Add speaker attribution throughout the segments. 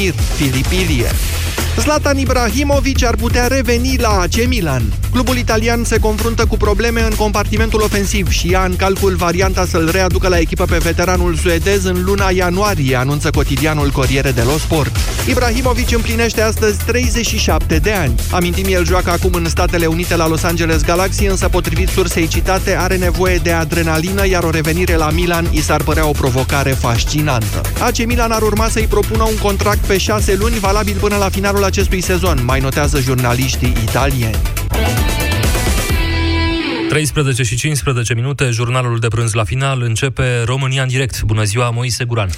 Speaker 1: Filipidia. Zlatan Ibrahimovic ar putea reveni la AC Milan. Clubul italian se confruntă cu probleme în compartimentul ofensiv și ia în calcul varianta să-l readucă la echipă pe veteranul suedez în luna ianuarie, anunță cotidianul Corriere dello Sport. Ibrahimovic împlinește astăzi 37 de ani. Amintim, el joacă acum în Statele Unite la Los Angeles Galaxy, însă potrivit sursei citate, are nevoie de adrenalină, iar o revenire la Milan i s-ar părea o provocare fascinantă. AC Milan ar urma să-i propună un contract pe șase luni, valabil până la finalul acestui sezon, mai notează jurnaliștii italieni.
Speaker 2: 13 și 15 minute, jurnalul de prânz la final, începe România în direct. Bună ziua, Moise Guran.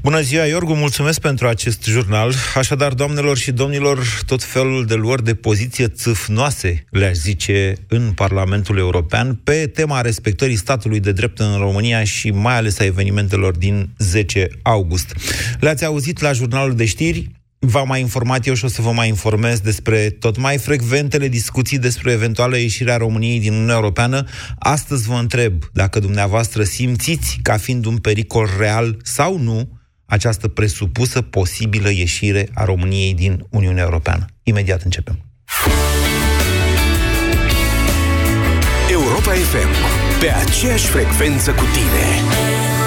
Speaker 3: Bună ziua, Iorgu, mulțumesc pentru acest jurnal. Așadar, doamnelor și domnilor, tot felul de luări de poziție țâfnoase, le-aș zice, în Parlamentul European, pe tema respectării statului de drept în România și mai ales a evenimentelor din 10 august. Le-ați auzit la jurnalul de știri, V-am mai informat eu și o să vă mai informez despre tot mai frecventele discuții despre eventuală ieșirea României din Uniunea Europeană. Astăzi vă întreb dacă dumneavoastră simțiți ca fiind un pericol real sau nu această presupusă posibilă ieșire a României din Uniunea Europeană. Imediat începem.
Speaker 4: Europa FM. Pe aceeași frecvență cu tine.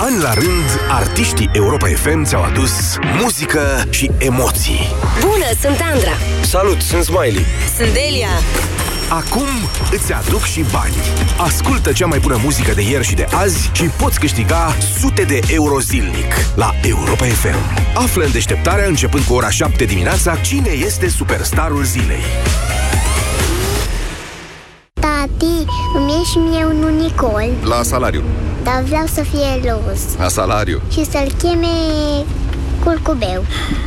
Speaker 4: An la rând, artiștii Europa FM ți-au adus muzică și emoții.
Speaker 5: Bună, sunt Andra.
Speaker 6: Salut, sunt Smiley.
Speaker 5: Sunt Delia.
Speaker 4: Acum îți aduc și bani. Ascultă cea mai bună muzică de ieri și de azi și poți câștiga sute de euro zilnic la Europa FM. Află în deșteptarea începând cu ora 7 dimineața cine este superstarul zilei.
Speaker 7: Îmi e și mie un unicol.
Speaker 6: La salariu.
Speaker 7: Dar vreau să fie roz.
Speaker 6: La salariu.
Speaker 7: Și să-l cheme curcubeu.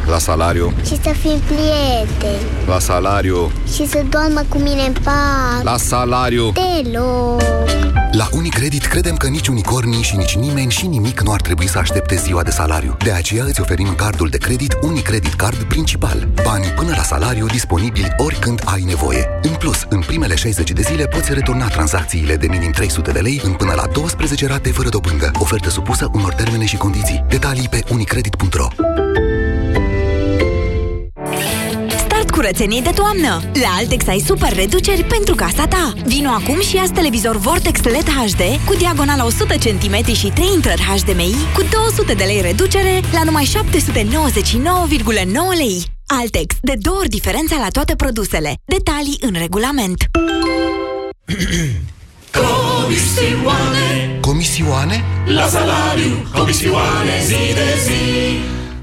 Speaker 6: La salariu.
Speaker 7: Și să fim prieteni.
Speaker 6: La salariu.
Speaker 7: Și să doarmă cu mine în pat.
Speaker 6: La salariu.
Speaker 7: Deloc.
Speaker 4: La Unicredit credem că nici unicornii și nici nimeni și nimic nu ar trebui să aștepte ziua de salariu. De aceea îți oferim cardul de credit Unicredit Card principal. Banii până la salariu disponibili oricând ai nevoie. În plus, în primele 60 de zile poți returna tranzacțiile de minim 300 de lei în până la 12 rate fără dobândă. Ofertă supusă unor termene și condiții. Detalii pe unicredit.ro
Speaker 8: curățenii de toamnă. La Altex ai super reduceri pentru casa ta. Vino acum și ia televizor Vortex LED HD cu diagonala 100 cm și 3 intrări HDMI cu 200 de lei reducere la numai 799,9 lei. Altex, de două ori diferența la toate produsele. Detalii în regulament.
Speaker 4: Comisioane Comisioane?
Speaker 9: La salariu, comisioane zi de zi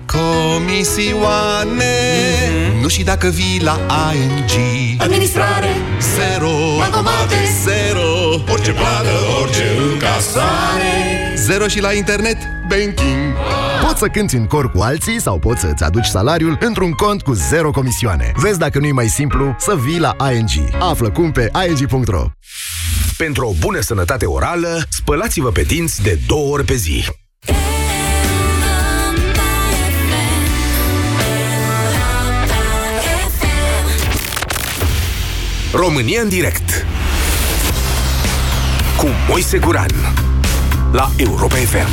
Speaker 4: Comisioane mm-hmm. Nu și dacă vii la ING
Speaker 9: Administrare
Speaker 4: Zero
Speaker 9: Bankomate
Speaker 4: Zero
Speaker 9: Orice plată, orice încasare
Speaker 4: Zero și la internet Banking
Speaker 10: Poți să cânti în cor cu alții sau poți să-ți aduci salariul într-un cont cu zero comisioane. Vezi dacă nu e mai simplu să vii la ING. Află cum pe ing.ro
Speaker 4: Pentru o bună sănătate orală, spălați-vă pe dinți de două ori pe zi. România în direct. Cu Moise Guran. La Europa FM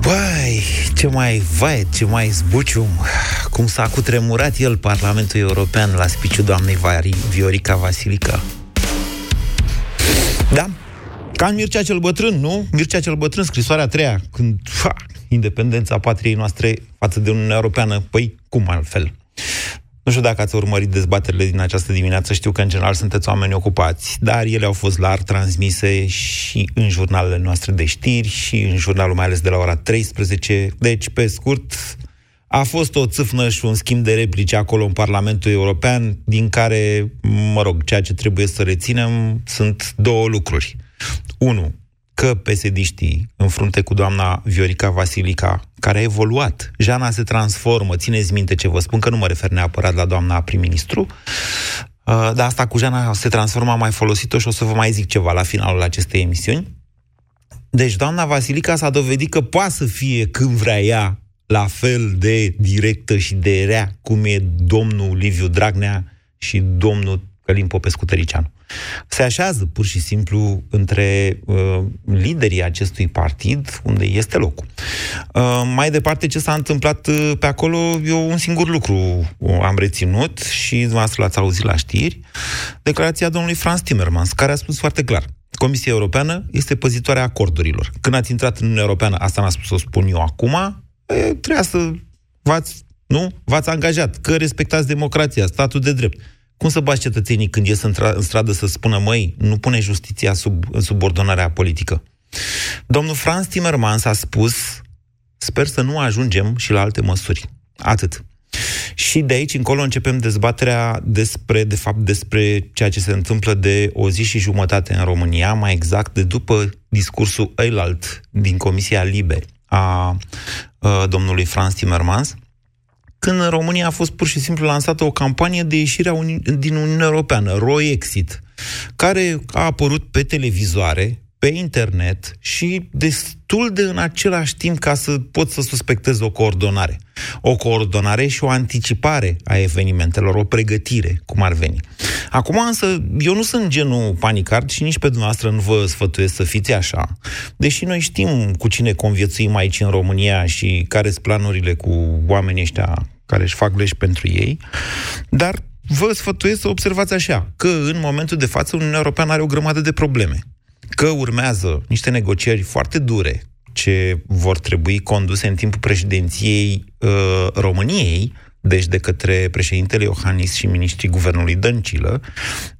Speaker 3: Vai, ce mai vai, ce mai zbucium Cum s-a cutremurat el Parlamentul European La spiciul doamnei Viorica Vasilica Da, ca în Mircea cel Bătrân, nu? Mircea cel Bătrân, scrisoarea a treia Când, fa, independența patriei noastre Față de Uniunea Europeană. Păi, cum altfel? Nu știu dacă ați urmărit dezbaterile din această dimineață, știu că în general sunteți oameni ocupați, dar ele au fost larg transmise și în jurnalele noastre de știri și în jurnalul mai ales de la ora 13. Deci, pe scurt, a fost o țâfnă și un schimb de replici acolo în Parlamentul European, din care, mă rog, ceea ce trebuie să reținem sunt două lucruri. Unu, că psd în frunte cu doamna Viorica Vasilica, care a evoluat, Jana se transformă, țineți minte ce vă spun, că nu mă refer neapărat la doamna prim-ministru, uh, dar asta cu Jana se transformă, am mai folosit-o și o să vă mai zic ceva la finalul acestei emisiuni. Deci doamna Vasilica s-a dovedit că poate să fie când vrea ea la fel de directă și de rea cum e domnul Liviu Dragnea și domnul Călim Popescu Tăricianu. Se așează pur și simplu între uh, liderii acestui partid, unde este locul. Uh, mai departe, ce s-a întâmplat uh, pe acolo, eu un singur lucru uh, am reținut și dumneavoastră l-ați auzit la știri, declarația domnului Franz Timmermans, care a spus foarte clar, Comisia Europeană este păzitoarea acordurilor. Când ați intrat în Uniunea Europeană, asta n-a spus, o spun eu acum, e, trebuia să v-ați, nu? V-ați angajat că respectați democrația, statul de drept. Cum să bați cetățenii când ies în, tra- în stradă să spună, măi, nu pune justiția sub în subordonarea politică? Domnul Franz Timmermans a spus, sper să nu ajungem și la alte măsuri. Atât. Și de aici încolo începem dezbaterea despre, de fapt, despre ceea ce se întâmplă de o zi și jumătate în România, mai exact de după discursul ăilalt din Comisia Libe a, a domnului Franz Timmermans, când în România a fost pur și simplu lansată o campanie de ieșire Uni- din Uniunea Europeană, Roexit, care a apărut pe televizoare, pe internet și destul de în același timp ca să pot să suspectez o coordonare. O coordonare și o anticipare a evenimentelor, o pregătire, cum ar veni. Acum însă, eu nu sunt genul panicard și nici pe dumneavoastră nu vă sfătuiesc să fiți așa. Deși noi știm cu cine conviețuim aici în România și care sunt planurile cu oamenii ăștia care își fac leși pentru ei, dar vă sfătuiesc să observați așa, că în momentul de față Uniunea Europeană are o grămadă de probleme că urmează niște negocieri foarte dure ce vor trebui conduse în timpul președinției uh, României, deci de către președintele Iohannis și ministrii guvernului Dăncilă,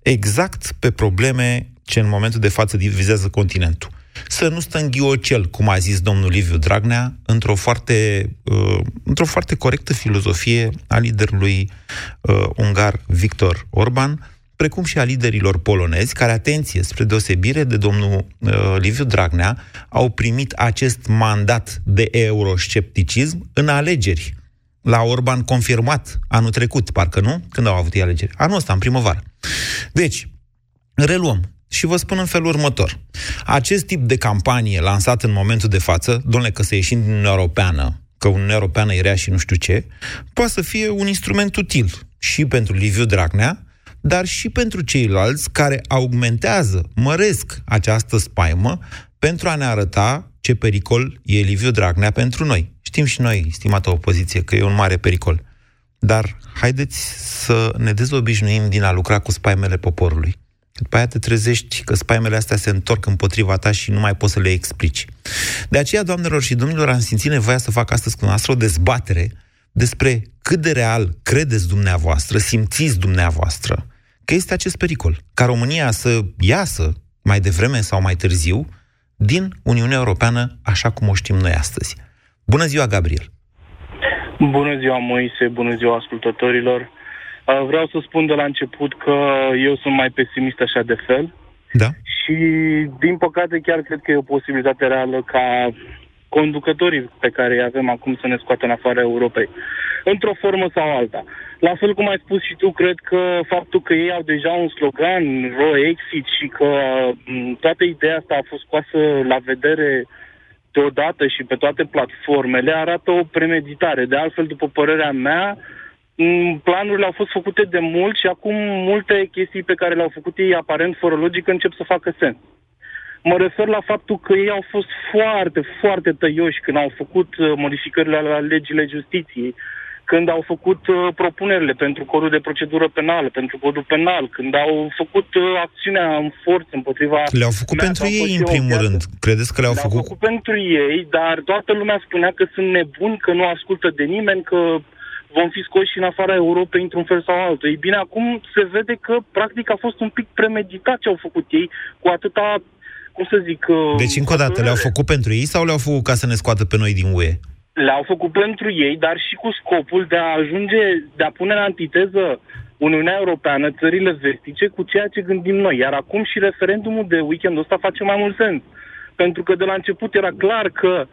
Speaker 3: exact pe probleme ce în momentul de față divizează continentul. Să nu stă în ghiocel, cum a zis domnul Liviu Dragnea, într-o foarte, uh, într-o foarte corectă filozofie a liderului uh, ungar Victor Orban, precum și a liderilor polonezi, care, atenție, spre deosebire de domnul uh, Liviu Dragnea, au primit acest mandat de euroscepticism în alegeri. La Orban confirmat anul trecut, parcă nu? Când au avut ei alegeri? Anul ăsta, în primăvară. Deci, reluăm. Și vă spun în felul următor. Acest tip de campanie lansat în momentul de față, domnule, că să ieșim din Uniunea Europeană, că Uniunea Europeană e rea și nu știu ce, poate să fie un instrument util și pentru Liviu Dragnea, dar și pentru ceilalți care augmentează, măresc această spaimă pentru a ne arăta ce pericol e Liviu Dragnea pentru noi. Știm și noi, stimată opoziție, că e un mare pericol. Dar haideți să ne dezobișnuim din a lucra cu spaimele poporului. După aia te trezești că spaimele astea se întorc împotriva ta și nu mai poți să le explici. De aceea, doamnelor și domnilor, am simțit nevoia să fac astăzi cu noastră o dezbatere despre cât de real credeți dumneavoastră, simțiți dumneavoastră, că este acest pericol, ca România să iasă mai devreme sau mai târziu din Uniunea Europeană așa cum o știm noi astăzi. Bună ziua, Gabriel!
Speaker 11: Bună ziua, Moise, bună ziua ascultătorilor. Uh, vreau să spun de la început că eu sunt mai pesimist așa de fel.
Speaker 3: Da.
Speaker 11: Și, din păcate, chiar cred că e o posibilitate reală ca conducătorii pe care îi avem acum să ne scoată în afara Europei, într-o formă sau alta. La fel cum ai spus și tu, cred că faptul că ei au deja un slogan, Ro-Exit, și că toată ideea asta a fost scoasă la vedere deodată și pe toate platformele, arată o premeditare. De altfel, după părerea mea, planurile au fost făcute de mult și acum multe chestii pe care le-au făcut ei aparent fără logică încep să facă sens. Mă refer la faptul că ei au fost foarte, foarte tăioși când au făcut uh, modificările la legile justiției, când au făcut uh, propunerile pentru codul de procedură penală, pentru codul penal, când au făcut uh, acțiunea în forță împotriva...
Speaker 3: Le-au făcut mea, pentru ei, în primul viață. rând. Credeți că le-au,
Speaker 11: le-au
Speaker 3: făcut?
Speaker 11: făcut pentru ei, dar toată lumea spunea că sunt nebuni, că nu ascultă de nimeni, că vom fi scoși în afara Europei într-un fel sau altul. Ei bine, acum se vede că practic a fost un pic premeditat ce au făcut ei cu atâta cum să zic... Uh,
Speaker 3: deci, încă o dată, le-au făcut pentru ei sau le-au făcut ca să ne scoată pe noi din UE?
Speaker 11: Le-au făcut pentru ei, dar și cu scopul de a ajunge, de a pune în antiteză Uniunea Europeană, țările vestice, cu ceea ce gândim noi. Iar acum și referendumul de weekendul ăsta face mai mult sens. Pentru că de la început era clar că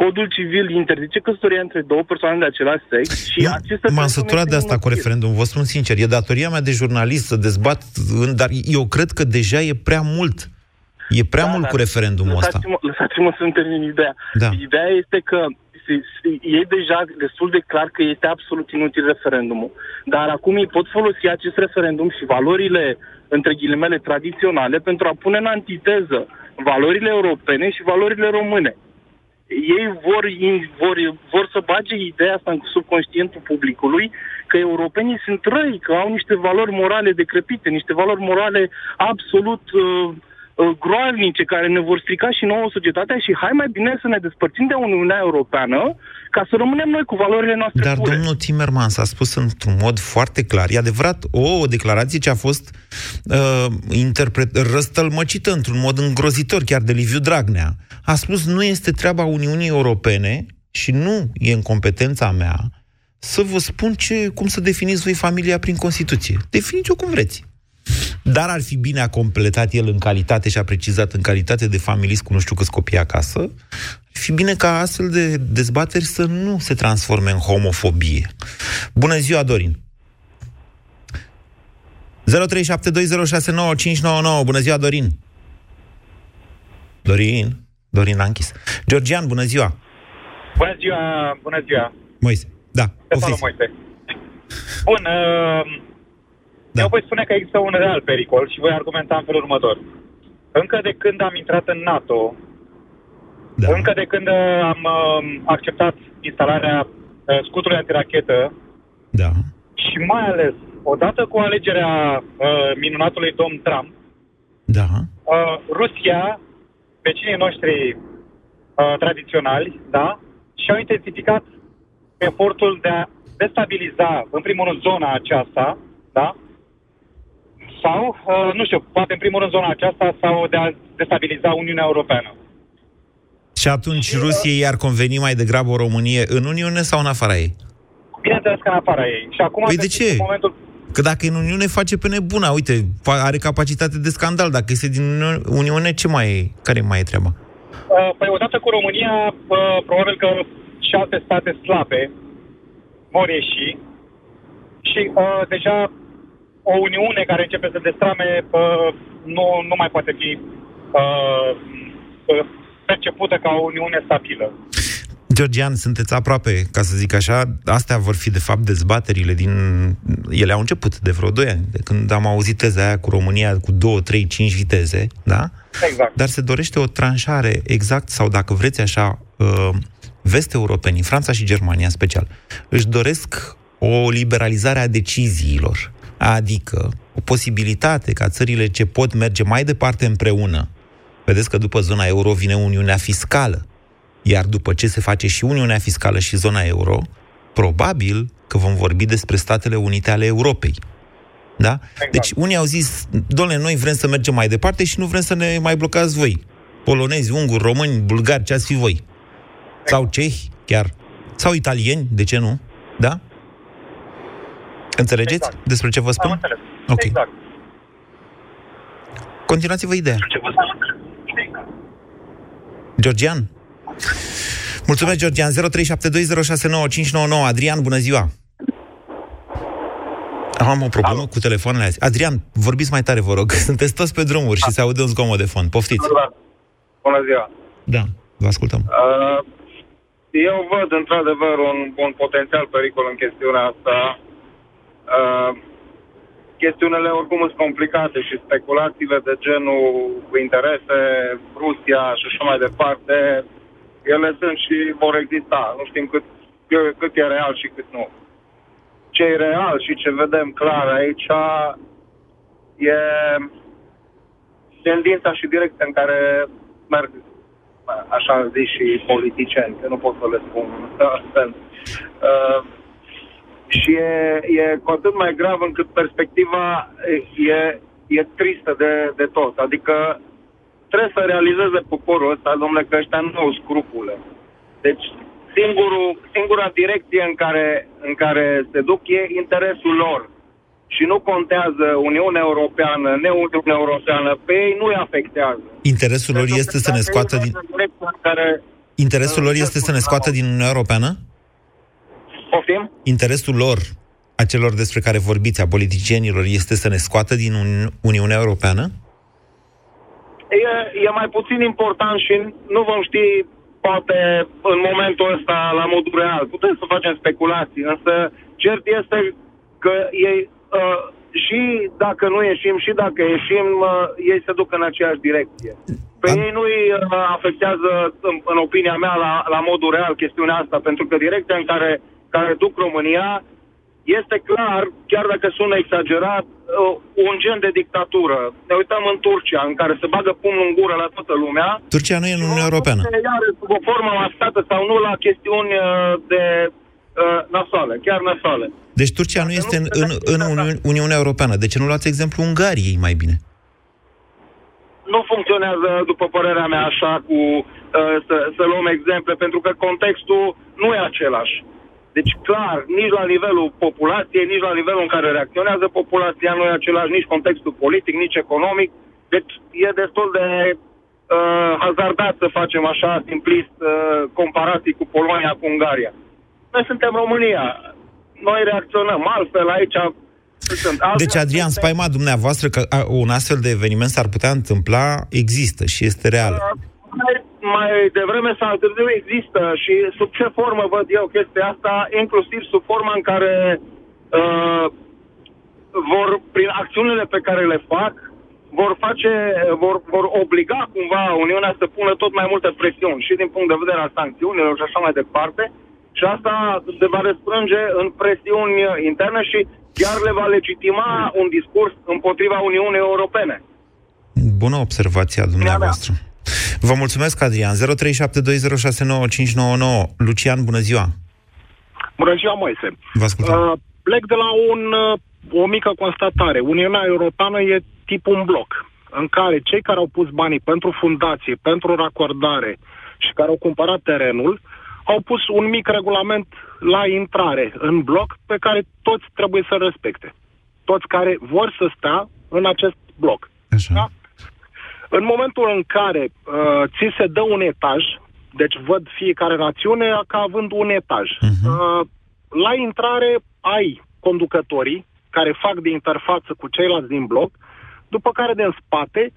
Speaker 11: Codul civil interzice căsătoria între două persoane de același sex și acesta...
Speaker 3: M-am săturat de asta cu referendum, vă spun sincer. E datoria mea de jurnalist să dezbat, dar eu cred că deja e prea mult. E prea da, mult cu referendumul
Speaker 11: lăsați-mă,
Speaker 3: ăsta.
Speaker 11: Lăsați-mă să-mi termin ideea.
Speaker 3: Da.
Speaker 11: Ideea este că se, se, e deja destul de clar că este absolut inutil referendumul. Dar acum ei pot folosi acest referendum și valorile, între ghilimele, tradiționale pentru a pune în antiteză valorile europene și valorile române. Ei vor, vor, vor să bage ideea asta în subconștientul publicului că europenii sunt răi, că au niște valori morale decrepite, niște valori morale absolut uh, uh, groaznice care ne vor strica și nouă societatea și hai mai bine să ne despărțim de Uniunea Europeană ca să rămânem noi cu valorile noastre
Speaker 3: Dar
Speaker 11: pure.
Speaker 3: domnul Timmermans a spus într-un mod foarte clar, e adevărat, o, o declarație ce a fost uh, interpret, răstălmăcită într-un mod îngrozitor, chiar de Liviu Dragnea. A spus, nu este treaba Uniunii Europene și nu e în competența mea să vă spun ce, cum să definiți voi familia prin Constituție. Definiți-o cum vreți. Dar ar fi bine a completat el în calitate și a precizat în calitate de familist cu nu știu câți copii acasă, ar fi bine ca astfel de dezbateri să nu se transforme în homofobie. Bună ziua, Dorin! 0372069599. Bună ziua, Dorin! Dorin? Dorin a închis. Georgian, bună ziua!
Speaker 12: Bună ziua, bună ziua!
Speaker 3: Moise, da,
Speaker 12: poftiți. Moise. Bun, uh, da. eu voi spune că există un real pericol și voi argumenta în felul următor. Încă de când am intrat în NATO, da. încă de când uh, am uh, acceptat instalarea uh, scutului antirachetă,
Speaker 3: da.
Speaker 12: și mai ales odată cu alegerea uh, minunatului domn Trump,
Speaker 3: da.
Speaker 12: uh, Rusia, vecinii noștri uh, tradiționali, da, și-au intensificat efortul de a destabiliza, în primul rând, zona aceasta, da, sau, uh, nu știu, poate în primul rând zona aceasta, sau de a destabiliza Uniunea Europeană.
Speaker 3: Și atunci Rusiei ar conveni mai degrabă o Românie în Uniune sau în afara ei?
Speaker 12: Bineînțeles că în afara ei. Și acum
Speaker 3: păi de ce?
Speaker 12: În momentul...
Speaker 3: Că dacă e în Uniune face pe nebuna, uite, are capacitate de scandal. Dacă este din Uniune, ce mai e? Care mai e treaba?
Speaker 12: Uh, păi odată cu România, uh, probabil că și alte state slabe vor ieși și uh, deja o Uniune care începe să destrame uh, nu, nu mai poate fi uh, percepută ca o Uniune stabilă.
Speaker 3: Georgian, sunteți aproape, ca să zic așa. Astea vor fi, de fapt, dezbaterile din... Ele au început de vreo 2 ani, de când am auzit teza aia cu România cu 2, 3, 5 viteze, da?
Speaker 12: Exact.
Speaker 3: Dar se dorește o tranșare exact, sau dacă vreți așa, uh, vest-europenii, Franța și Germania în special, își doresc o liberalizare a deciziilor, adică o posibilitate ca țările ce pot merge mai departe împreună, vedeți că după zona euro vine Uniunea Fiscală, iar după ce se face și Uniunea Fiscală și zona euro, probabil că vom vorbi despre Statele Unite ale Europei. Da? Exact. Deci unii au zis, doamne, noi vrem să mergem mai departe și nu vrem să ne mai blocați voi. Polonezi, unguri, români, bulgari, ce ați fi voi? Sau cehi, chiar. Sau italieni, de ce nu? Da? Înțelegeți exact. despre ce vă spun?
Speaker 12: Am înțeles.
Speaker 3: Ok.
Speaker 12: Exact.
Speaker 3: Continuați-vă ideea. Georgian? Mulțumesc, Georgian. 0372069599. Adrian, bună ziua! Am o problemă Alo. cu telefoanele azi. Adrian, vorbiți mai tare, vă rog. Sunteți toți pe drumuri și se aude un zgomot de fond. Poftiți.
Speaker 13: Bună ziua!
Speaker 3: Da, vă ascultăm.
Speaker 13: Uh, eu văd, într-adevăr, un, un potențial pericol în chestiunea asta. Uh, chestiunile oricum sunt complicate și speculațiile de genul interese, Rusia și așa mai departe, ele sunt și vor exista. Nu știm cât, cât e real și cât nu. Ce e real și ce vedem clar aici e tendința și direcția în care merg așa zis și politicieni, că nu pot să le spun astfel. Uh, și e, e cu atât mai grav încât perspectiva e, e tristă de, de tot. Adică trebuie să realizeze poporul ăsta, domnule, că ăștia nu au scrupule. Deci singurul, singura direcție în care, în care se duc e interesul lor. Și nu contează Uniunea Europeană, ne-Uniunea Europeană, pe ei nu-i afectează.
Speaker 3: Interesul lor deci este să ne scoată din...
Speaker 13: Care,
Speaker 3: Interesul lor este să ne scoată din Uniunea Europeană?
Speaker 13: Poftim?
Speaker 3: Interesul lor, a celor despre care vorbiți, a politicienilor, este să ne scoată din Uni- Uniunea Europeană?
Speaker 13: E, e mai puțin important și nu vom ști poate în momentul ăsta la modul real. Putem să facem speculații, însă cert este că ei uh, și dacă nu ieșim, și dacă ieșim, uh, ei se duc în aceeași direcție. Pe ei nu îi uh, afectează, în, în opinia mea, la, la modul real chestiunea asta, pentru că direcția în care, care duc România este clar, chiar dacă sună exagerat, uh, un gen de dictatură. Ne uităm în Turcia, în care se bagă pumnul în gură la toată lumea.
Speaker 3: Turcia nu e în Uniunea Europeană.
Speaker 13: Iar sub o formă mascată sau nu la chestiuni uh, de uh, nasoale, chiar nasoale.
Speaker 3: Deci Turcia nu este în, în, în Uni- Uniunea Europeană. De ce nu luați exemplu Ungariei mai bine?
Speaker 13: nu funcționează, după părerea mea, așa cu uh, să, să luăm exemple, pentru că contextul nu e același. Deci, clar, nici la nivelul populației, nici la nivelul în care reacționează populația nu e același, nici contextul politic, nici economic. Deci, e destul de uh, hazardat să facem așa, simplist, uh, comparații cu Polonia, cu Ungaria. Noi suntem România. Noi reacționăm altfel aici. Sunt altfel.
Speaker 3: Deci, Adrian, spaima dumneavoastră că a, un astfel de eveniment s-ar putea întâmpla există și este reală.
Speaker 13: mai, mai devreme sau mai târziu există și sub ce formă văd eu chestia asta, inclusiv sub forma în care uh, vor, prin acțiunile pe care le fac, vor face, vor, vor obliga cumva Uniunea să pună tot mai multe presiuni și din punct de vedere al sancțiunilor și așa mai departe. Și asta se va răsprânge în presiuni interne și chiar le va legitima un discurs împotriva Uniunii Europene.
Speaker 3: Bună observație a dumneavoastră. Vă mulțumesc, Adrian. 0372069599. Lucian, bună ziua!
Speaker 14: Bună ziua, Moise.
Speaker 3: Vă ascultăm.
Speaker 14: Uh, plec de la un, uh, o mică constatare. Uniunea Europeană e tip un bloc în care cei care au pus banii pentru fundație, pentru racordare și care au cumpărat terenul, au pus un mic regulament la intrare în bloc pe care toți trebuie să respecte. Toți care vor să stea în acest bloc.
Speaker 3: Așa.
Speaker 14: Da? În momentul în care uh, ți se dă un etaj, deci văd fiecare națiune ca având un etaj. Uh-huh. Uh, la intrare ai conducătorii care fac de interfață cu ceilalți din bloc, după care din spate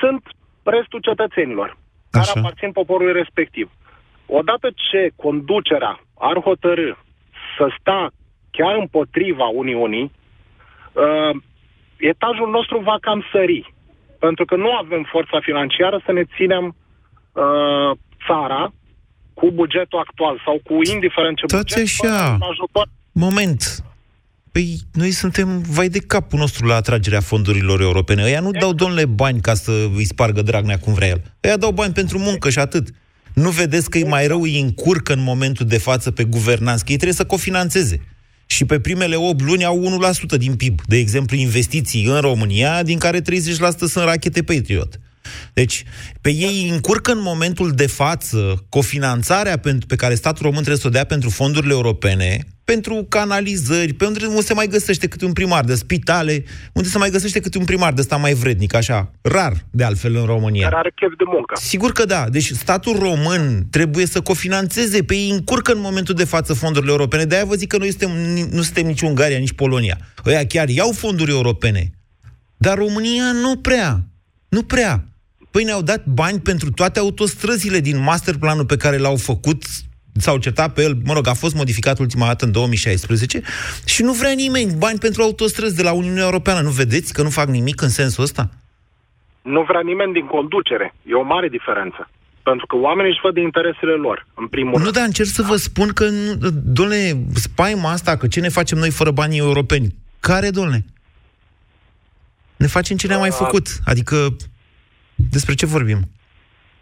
Speaker 14: sunt restul cetățenilor care
Speaker 3: Așa.
Speaker 14: aparțin poporului respectiv. Odată ce conducerea ar hotărâ să sta chiar împotriva Uniunii, uh, etajul nostru va cam sări. Pentru că nu avem forța financiară să ne ținem uh, țara cu bugetul actual sau cu indiferent ce
Speaker 3: Stați
Speaker 14: buget,
Speaker 3: așa.
Speaker 14: fără un ajutor.
Speaker 3: Moment. Păi noi suntem vai de capul nostru la atragerea fondurilor europene. Ăia nu dau, domnule, bani ca să îi spargă Dragnea cum vrea el. Ăia dau bani pentru muncă și atât. Nu vedeți că e mai rău, îi încurcă în momentul de față pe guvernanți, că ei trebuie să cofinanțeze. Și pe primele 8 luni au 1% din PIB. De exemplu, investiții în România, din care 30% sunt rachete Patriot. Deci, pe ei îi încurcă în momentul de față cofinanțarea pentru, pe care statul român trebuie să o dea pentru fondurile europene, pentru canalizări, pe unde nu se mai găsește câte un primar de spitale, unde se mai găsește câte un primar de ăsta mai vrednic, așa, rar de altfel în România.
Speaker 14: Care are chef de muncă.
Speaker 3: Sigur că da. Deci statul român trebuie să cofinanțeze pe ei încurcă în momentul de față fondurile europene. De-aia vă zic că noi suntem, nu suntem nici Ungaria, nici Polonia. Ăia chiar iau fonduri europene. Dar România nu prea. Nu prea. Păi ne-au dat bani pentru toate autostrăzile din masterplanul pe care l-au făcut s-au certat pe el, mă rog, a fost modificat ultima dată în 2016 și nu vrea nimeni bani pentru autostrăzi de la Uniunea Europeană. Nu vedeți că nu fac nimic în sensul ăsta?
Speaker 14: Nu vrea nimeni din conducere. E o mare diferență. Pentru că oamenii își văd de interesele lor, în primul
Speaker 3: Nu,
Speaker 14: rând.
Speaker 3: dar încerc să vă spun că, nu- domnule, spaima asta, că ce ne facem noi fără banii europeni? Care, domnule? Ne facem ce ne-am mai făcut. Adică, despre ce vorbim?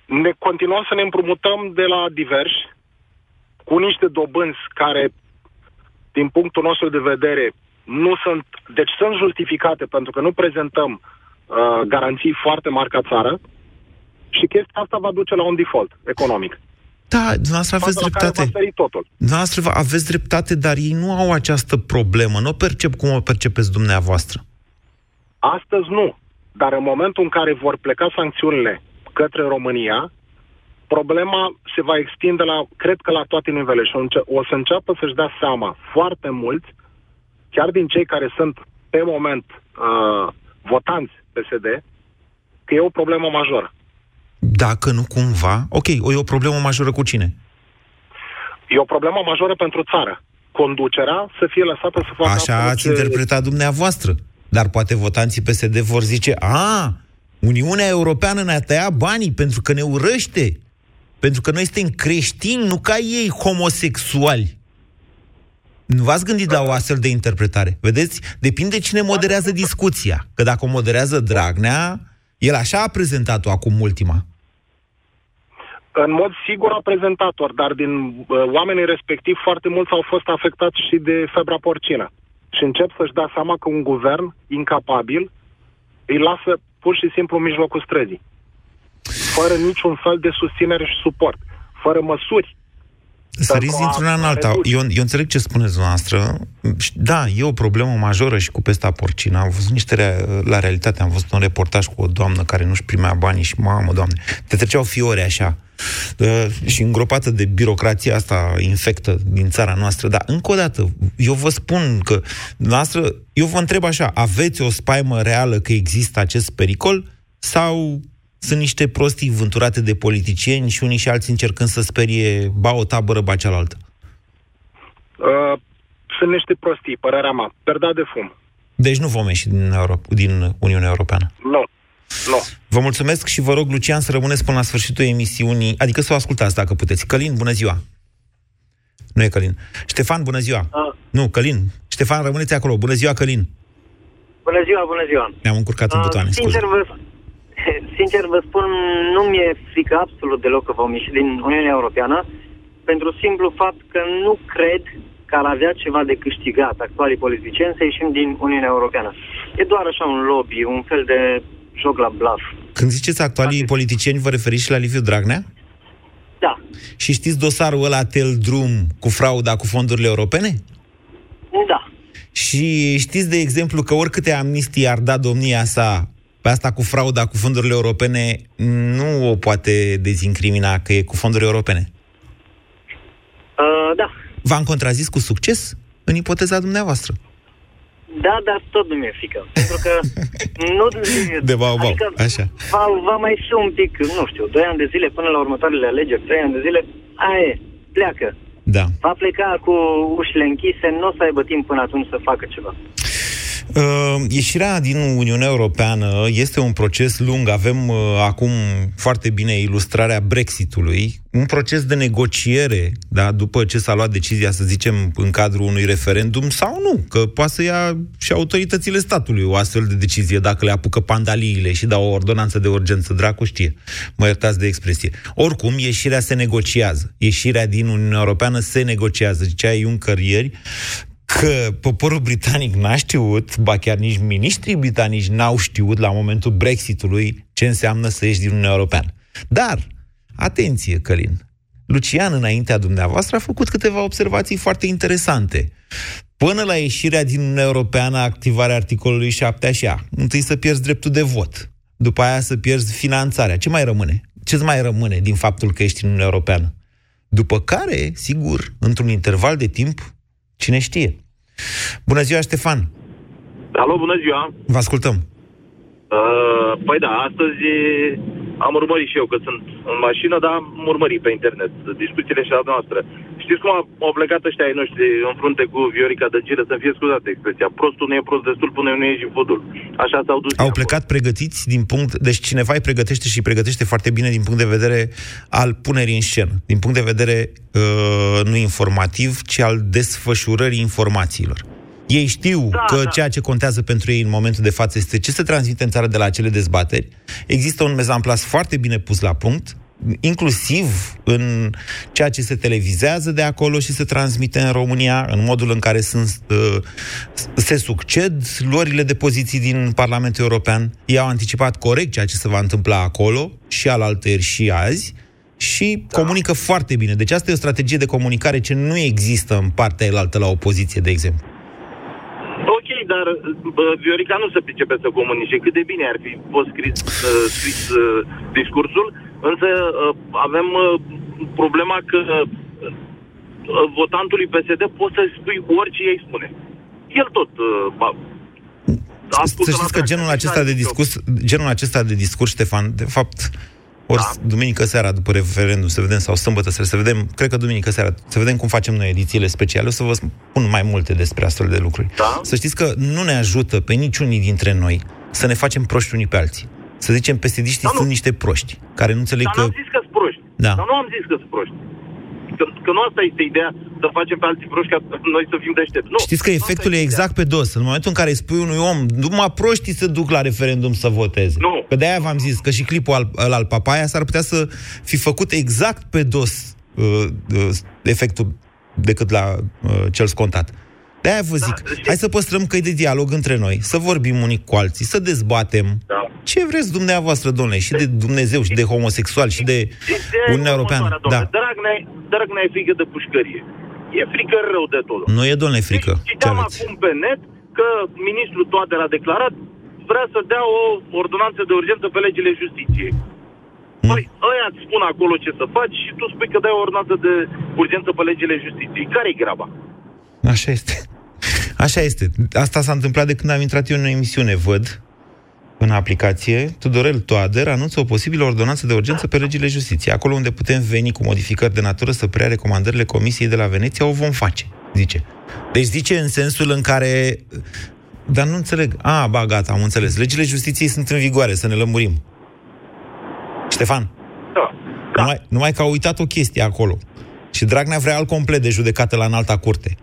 Speaker 14: Ne continuăm să ne împrumutăm de la diversi, cu niște dobânzi care, din punctul nostru de vedere, nu sunt, deci sunt justificate pentru că nu prezentăm uh, garanții foarte mari ca țară și chestia asta va duce la un default economic.
Speaker 3: Da, dumneavoastră aveți
Speaker 14: Față la care
Speaker 3: dreptate.
Speaker 14: va sări totul.
Speaker 3: Dumneavoastră vă- aveți dreptate, dar ei nu au această problemă. Nu o percep cum o percepeți dumneavoastră.
Speaker 14: Astăzi nu, dar în momentul în care vor pleca sancțiunile către România, problema se va extinde la, cred că la toate nivelele și o înce- o să înceapă să-și dea seama foarte mulți, chiar din cei care sunt pe moment uh, votanți PSD, că e o problemă majoră.
Speaker 3: Dacă nu cumva, ok, o e o problemă majoră cu cine?
Speaker 14: E o problemă majoră pentru țară. Conducerea să fie lăsată să facă...
Speaker 3: Așa ați
Speaker 14: absolut ce-
Speaker 3: interpretat dumneavoastră. Dar poate votanții PSD vor zice, a, Uniunea Europeană ne-a tăiat banii pentru că ne urăște. Pentru că noi suntem creștini, nu ca ei homosexuali. Nu v-ați gândit la o astfel de interpretare? Vedeți? Depinde cine moderează discuția. Că dacă o moderează Dragnea, el așa a prezentat-o acum ultima.
Speaker 14: În mod sigur a prezentat-o, dar din uh, oamenii respectiv foarte mulți au fost afectați și de febra porcină. Și încep să-și dea seama că un guvern incapabil îi lasă pur și simplu în mijlocul străzii. Fără niciun fel de susținere și suport. Fără măsuri.
Speaker 3: Săriți
Speaker 14: Pentru a
Speaker 3: dintr-una în alta.
Speaker 14: reduce.
Speaker 3: Eu, eu înțeleg ce spuneți dumneavoastră. Și Da, e o problemă majoră și cu pesta porcină. Am văzut niște rea- la realitate, am văzut un reportaj cu o doamnă care nu-și primea banii și, mamă, doamne, te treceau fiore așa. Uh, și îngropată de birocrația asta infectă din țara noastră. Dar, încă o dată, eu vă spun că, noastră, eu vă întreb așa, aveți o spaimă reală că există acest pericol sau sunt niște prostii vânturate de politicieni și unii și alții încercând să sperie ba o tabără, ba cealaltă?
Speaker 14: Uh, sunt niște prostii, părerea mea. Perda de fum.
Speaker 3: Deci nu vom ieși din, Euro- din Uniunea Europeană.
Speaker 14: Nu. Nu.
Speaker 3: Vă mulțumesc și vă rog, Lucian, să rămâneți până la sfârșitul emisiunii, adică să o ascultați dacă puteți. Călin, bună ziua! Nu e Călin. Ștefan, bună ziua!
Speaker 15: Ah.
Speaker 3: Nu, Călin. Ștefan, rămâneți acolo. Bună ziua, Călin!
Speaker 15: Bună ziua, bună ziua.
Speaker 3: Mi-am încurcat în
Speaker 15: Uh,
Speaker 3: butoane, scuze.
Speaker 15: sincer, vă, sincer vă spun, nu mi-e frică absolut deloc că vom ieși din Uniunea Europeană, pentru simplu fapt că nu cred că ar avea ceva de câștigat actualii politicieni să ieșim din Uniunea Europeană. E doar așa un lobby, un fel de joc la bluff.
Speaker 3: Când ziceți actualii politicieni, vă referiți și la Liviu Dragnea?
Speaker 15: Da.
Speaker 3: Și știți dosarul ăla Tel Drum cu frauda cu fondurile europene?
Speaker 15: Da.
Speaker 3: Și știți, de exemplu, că oricâte amnistii ar da domnia sa pe asta cu frauda cu fondurile europene, nu o poate dezincrimina că e cu fonduri europene.
Speaker 15: Uh, da.
Speaker 3: V-am contrazis cu succes în ipoteza dumneavoastră.
Speaker 15: Da, dar tot nu mi-e frică. Pentru că nu...
Speaker 3: De bau, bau,
Speaker 15: adică
Speaker 3: așa.
Speaker 15: Va, va mai fi un pic, nu știu, 2 ani de zile până la următoarele alegeri, 3 ani de zile, aia e, pleacă.
Speaker 3: Da.
Speaker 15: Va pleca cu ușile închise, nu o să aibă timp până atunci să facă ceva.
Speaker 3: Uh, ieșirea din Uniunea Europeană este un proces lung. Avem uh, acum foarte bine ilustrarea Brexitului, un proces de negociere, da, după ce s-a luat decizia, să zicem, în cadrul unui referendum sau nu, că poate să ia și autoritățile statului o astfel de decizie dacă le apucă pandaliile și dau o ordonanță de urgență, dracu știe. Mă iertați de expresie. Oricum, ieșirea se negociază. Ieșirea din Uniunea Europeană se negociază. Zicea Juncker ieri, că poporul britanic n-a știut, ba chiar nici miniștrii britanici n-au știut la momentul Brexitului ce înseamnă să ieși din Uniunea Europeană. Dar, atenție, Călin, Lucian, înaintea dumneavoastră, a făcut câteva observații foarte interesante. Până la ieșirea din Uniunea Europeană, activarea articolului 7 așa, întâi să pierzi dreptul de vot, după aia să pierzi finanțarea. Ce mai rămâne? Ce-ți mai rămâne din faptul că ești în Uniunea Europeană? După care, sigur, într-un interval de timp, cine știe. Bună ziua, Ștefan!
Speaker 16: Alo, bună ziua!
Speaker 3: Vă ascultăm.
Speaker 16: Uh, păi da, astăzi am urmărit și eu, că sunt în mașină, dar am urmărit pe internet discuțiile și ale noastre. Știți cum au plecat ăștia ai noștri în frunte cu Viorica Dăncilă, să fie scuzată expresia. Prostul nu e prost destul până nu ieși în fudul. Așa s-au dus.
Speaker 3: Au plecat pregătiți din punct... Deci cineva îi pregătește și îi pregătește foarte bine din punct de vedere al punerii în scenă. Din punct de vedere uh, nu informativ, ci al desfășurării informațiilor. Ei știu da, că da. ceea ce contează pentru ei în momentul de față este ce se transmite în țară de la acele dezbateri. Există un mezamplas foarte bine pus la punct, inclusiv în ceea ce se televizează de acolo și se transmite în România, în modul în care sunt, uh, se succed luările de poziții din Parlamentul European. Ei au anticipat corect ceea ce se va întâmpla acolo și alaltăieri și azi și da. comunică foarte bine. Deci asta e o strategie de comunicare ce nu există în partea elaltă la opoziție, de exemplu.
Speaker 16: Ok, dar bă, Viorica nu se pricepe să comunice. Cât de bine ar fi fost scris, uh, scris uh, discursul, însă uh, avem uh, problema că uh, votantului PSD poți să spui orice ei spune. El tot uh,
Speaker 3: a spus să știți că genul acesta de discurs, genul acesta de discurs, Ștefan, de fapt, ori da. duminică seara după referendum să vedem, sau sâmbătă să vedem, cred că duminică seara, să vedem cum facem noi edițiile speciale, o să vă spun mai multe despre astfel de lucruri.
Speaker 16: Da?
Speaker 3: Să știți că nu ne ajută pe niciunii dintre noi să ne facem proști unii pe alții. Să zicem, psd da, sunt niște proști, care nu înțeleg
Speaker 16: Dar
Speaker 3: că...
Speaker 16: nu am zis că sunt proști.
Speaker 3: Da.
Speaker 16: Dar nu am zis că sunt proști. Că, că nu asta este ideea să facem pe alții proști ca noi să fim deștepți. Nu.
Speaker 3: Știți că efectul e exact pe dos. În momentul în care îi spui unui om, numai proștii se duc la referendum să voteze.
Speaker 16: Nu.
Speaker 3: Că de-aia v-am zis că și clipul al, al, al Papaia s-ar putea să fi făcut exact pe dos uh, uh, efectul decât la uh, cel scontat. De-aia vă zic, da, hai să păstrăm căi de dialog între noi, să vorbim unii cu alții, să dezbatem.
Speaker 16: Da.
Speaker 3: Ce vreți dumneavoastră, domnule, și de Dumnezeu, și de homosexual, și de Uniunea Europeană. Da.
Speaker 16: Dragnea, Dragnea e frică de pușcărie. E frică rău de tot.
Speaker 3: Nu e, domnule, frică.
Speaker 16: Și citeam acum pe net că ministrul Toader a declarat vrea să dea o ordonanță de urgență pe legile justiției. Mm. Păi, ăia îți spun acolo ce să faci și tu spui că dai o ordonanță de urgență pe legile justiției. Care-i graba?
Speaker 3: Așa este. Așa este. Asta s-a întâmplat de când am intrat eu în emisiune, văd, în aplicație, Tudorel Toader anunță o posibilă ordonanță de urgență pe legile justiției. Acolo unde putem veni cu modificări de natură să preia recomandările Comisiei de la Veneția, o vom face, zice. Deci zice în sensul în care... Dar nu înțeleg. A, ba, gata, am înțeles. Legile justiției sunt în vigoare, să ne lămurim. Ștefan?
Speaker 16: Da.
Speaker 3: da. Numai, numai că a uitat o chestie acolo. Și Dragnea vrea alt complet de judecată la înalta curte.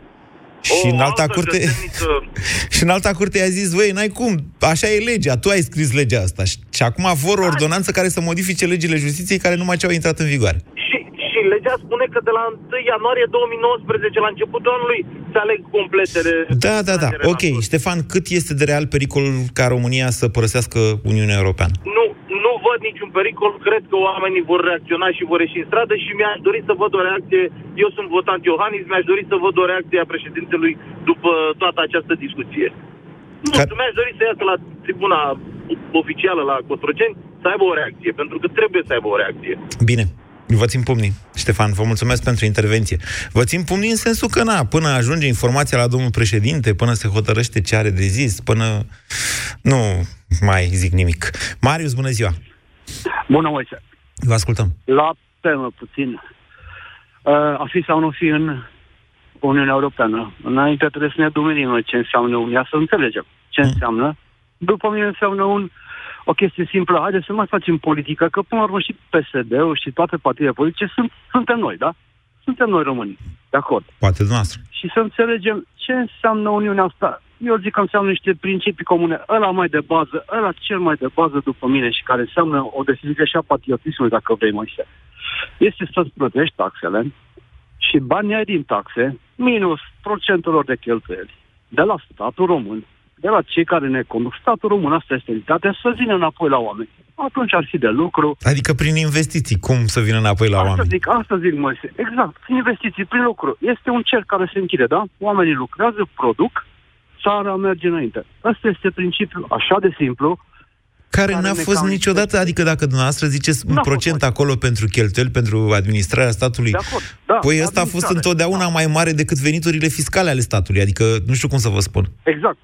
Speaker 3: Și în alta curte... și în alta curte i-a zis, voi, n-ai cum, așa e legea, tu ai scris legea asta. Și, și acum vor o ordonanță care să modifice legile justiției care numai ce au intrat în vigoare.
Speaker 16: Și, și legea spune că de la 1 ianuarie 2019, la începutul anului, se aleg completele...
Speaker 3: Da, da, da. Ok, Ștefan, cât este de real pericolul ca România să părăsească Uniunea Europeană?
Speaker 16: Nu, nu văd niciun pericol, cred că oamenii vor reacționa și vor ieși în stradă și mi-aș dori să văd o reacție, eu sunt votant Iohannis, mi-aș dori să văd o reacție a președintelui după toată această discuție. Nu, Ca... mi-aș dori să iasă la tribuna oficială la Cotroceni să aibă o reacție, pentru că trebuie să aibă o reacție.
Speaker 3: Bine. Vă țin pumnii, Ștefan, vă mulțumesc pentru intervenție. Vă țin pumnii în sensul că, na, până ajunge informația la domnul președinte, până se hotărăște ce are de zis, până... Nu mai zic nimic. Marius, bună ziua!
Speaker 17: Bună, Moise!
Speaker 3: Vă ascultăm.
Speaker 17: La temă puțin. Uh, a fi sau nu fi în Uniunea Europeană. Înainte trebuie să ne dominim noi ce înseamnă Uniunea, să înțelegem ce mm. înseamnă. După mine înseamnă un o chestie simplă, haideți să mai facem politică, că până la urmă și PSD-ul și toate partidele politice sunt, suntem noi, da? Suntem noi români, de acord.
Speaker 3: Poate noastră.
Speaker 17: Și să înțelegem ce înseamnă Uniunea asta. Eu zic că înseamnă niște principii comune. Ăla mai de bază, ăla cel mai de bază după mine și care înseamnă o definiție și a patriotismului, dacă vrei, Moise. Este să-ți plătești taxele și banii ai din taxe minus procentul lor de cheltuieli de la statul român de la cei care ne conduc. Statul român, asta este realitatea, să vină înapoi la oameni. Atunci ar fi de lucru.
Speaker 3: Adică prin investiții, cum să vină înapoi la
Speaker 17: asta
Speaker 3: oameni?
Speaker 17: Zic, asta zic, Moise. Exact, prin investiții, prin lucru. Este un cer care se închide, da? Oamenii lucrează, produc, țara merge înainte. Asta este principiul așa de simplu,
Speaker 3: care, care n-a fost niciodată, adică dacă dumneavoastră ziceți un procent fost. acolo pentru cheltuieli, pentru administrarea statului,
Speaker 17: de acord, da,
Speaker 3: păi ăsta a fost întotdeauna da. mai mare decât veniturile fiscale ale statului, adică nu știu cum să vă spun.
Speaker 17: Exact.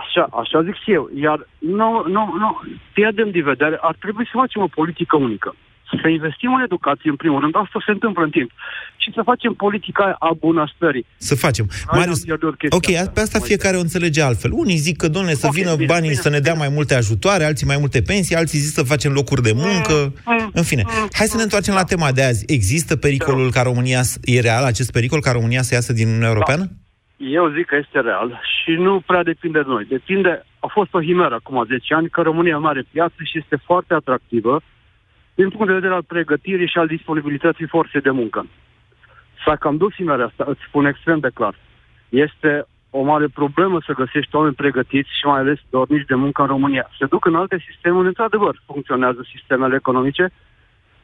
Speaker 17: Așa, așa zic și eu. Iar nu, nu, nu, pierdem de vedere, ar trebui să facem o politică unică. Să investim în educație, în primul rând, asta se întâmplă în timp. Și să facem politica a bunăstării.
Speaker 3: Să facem. Marius, ok, pe asta fiecare o înțelege altfel. Unii zic că, domnule, să okay, vină bine, banii bine, să ne dea mai multe ajutoare, alții mai multe pensii, alții zic să facem locuri de muncă. Mm, mm, în fine, mm, hai să ne întoarcem la tema de azi. Există pericolul ca România, e real acest pericol ca România să iasă din Uniunea da. Europeană? Da.
Speaker 17: Eu zic că este real și nu prea depinde de noi. Depinde, a fost o himeră acum 10 ani, că România mare piață și este foarte atractivă din punct de vedere al pregătirii și al disponibilității forței de muncă. S-a cam dus himeră asta, îți spun extrem de clar. Este o mare problemă să găsești oameni pregătiți și mai ales dornici de muncă în România. Se duc în alte sisteme unde, într-adevăr, funcționează sistemele economice,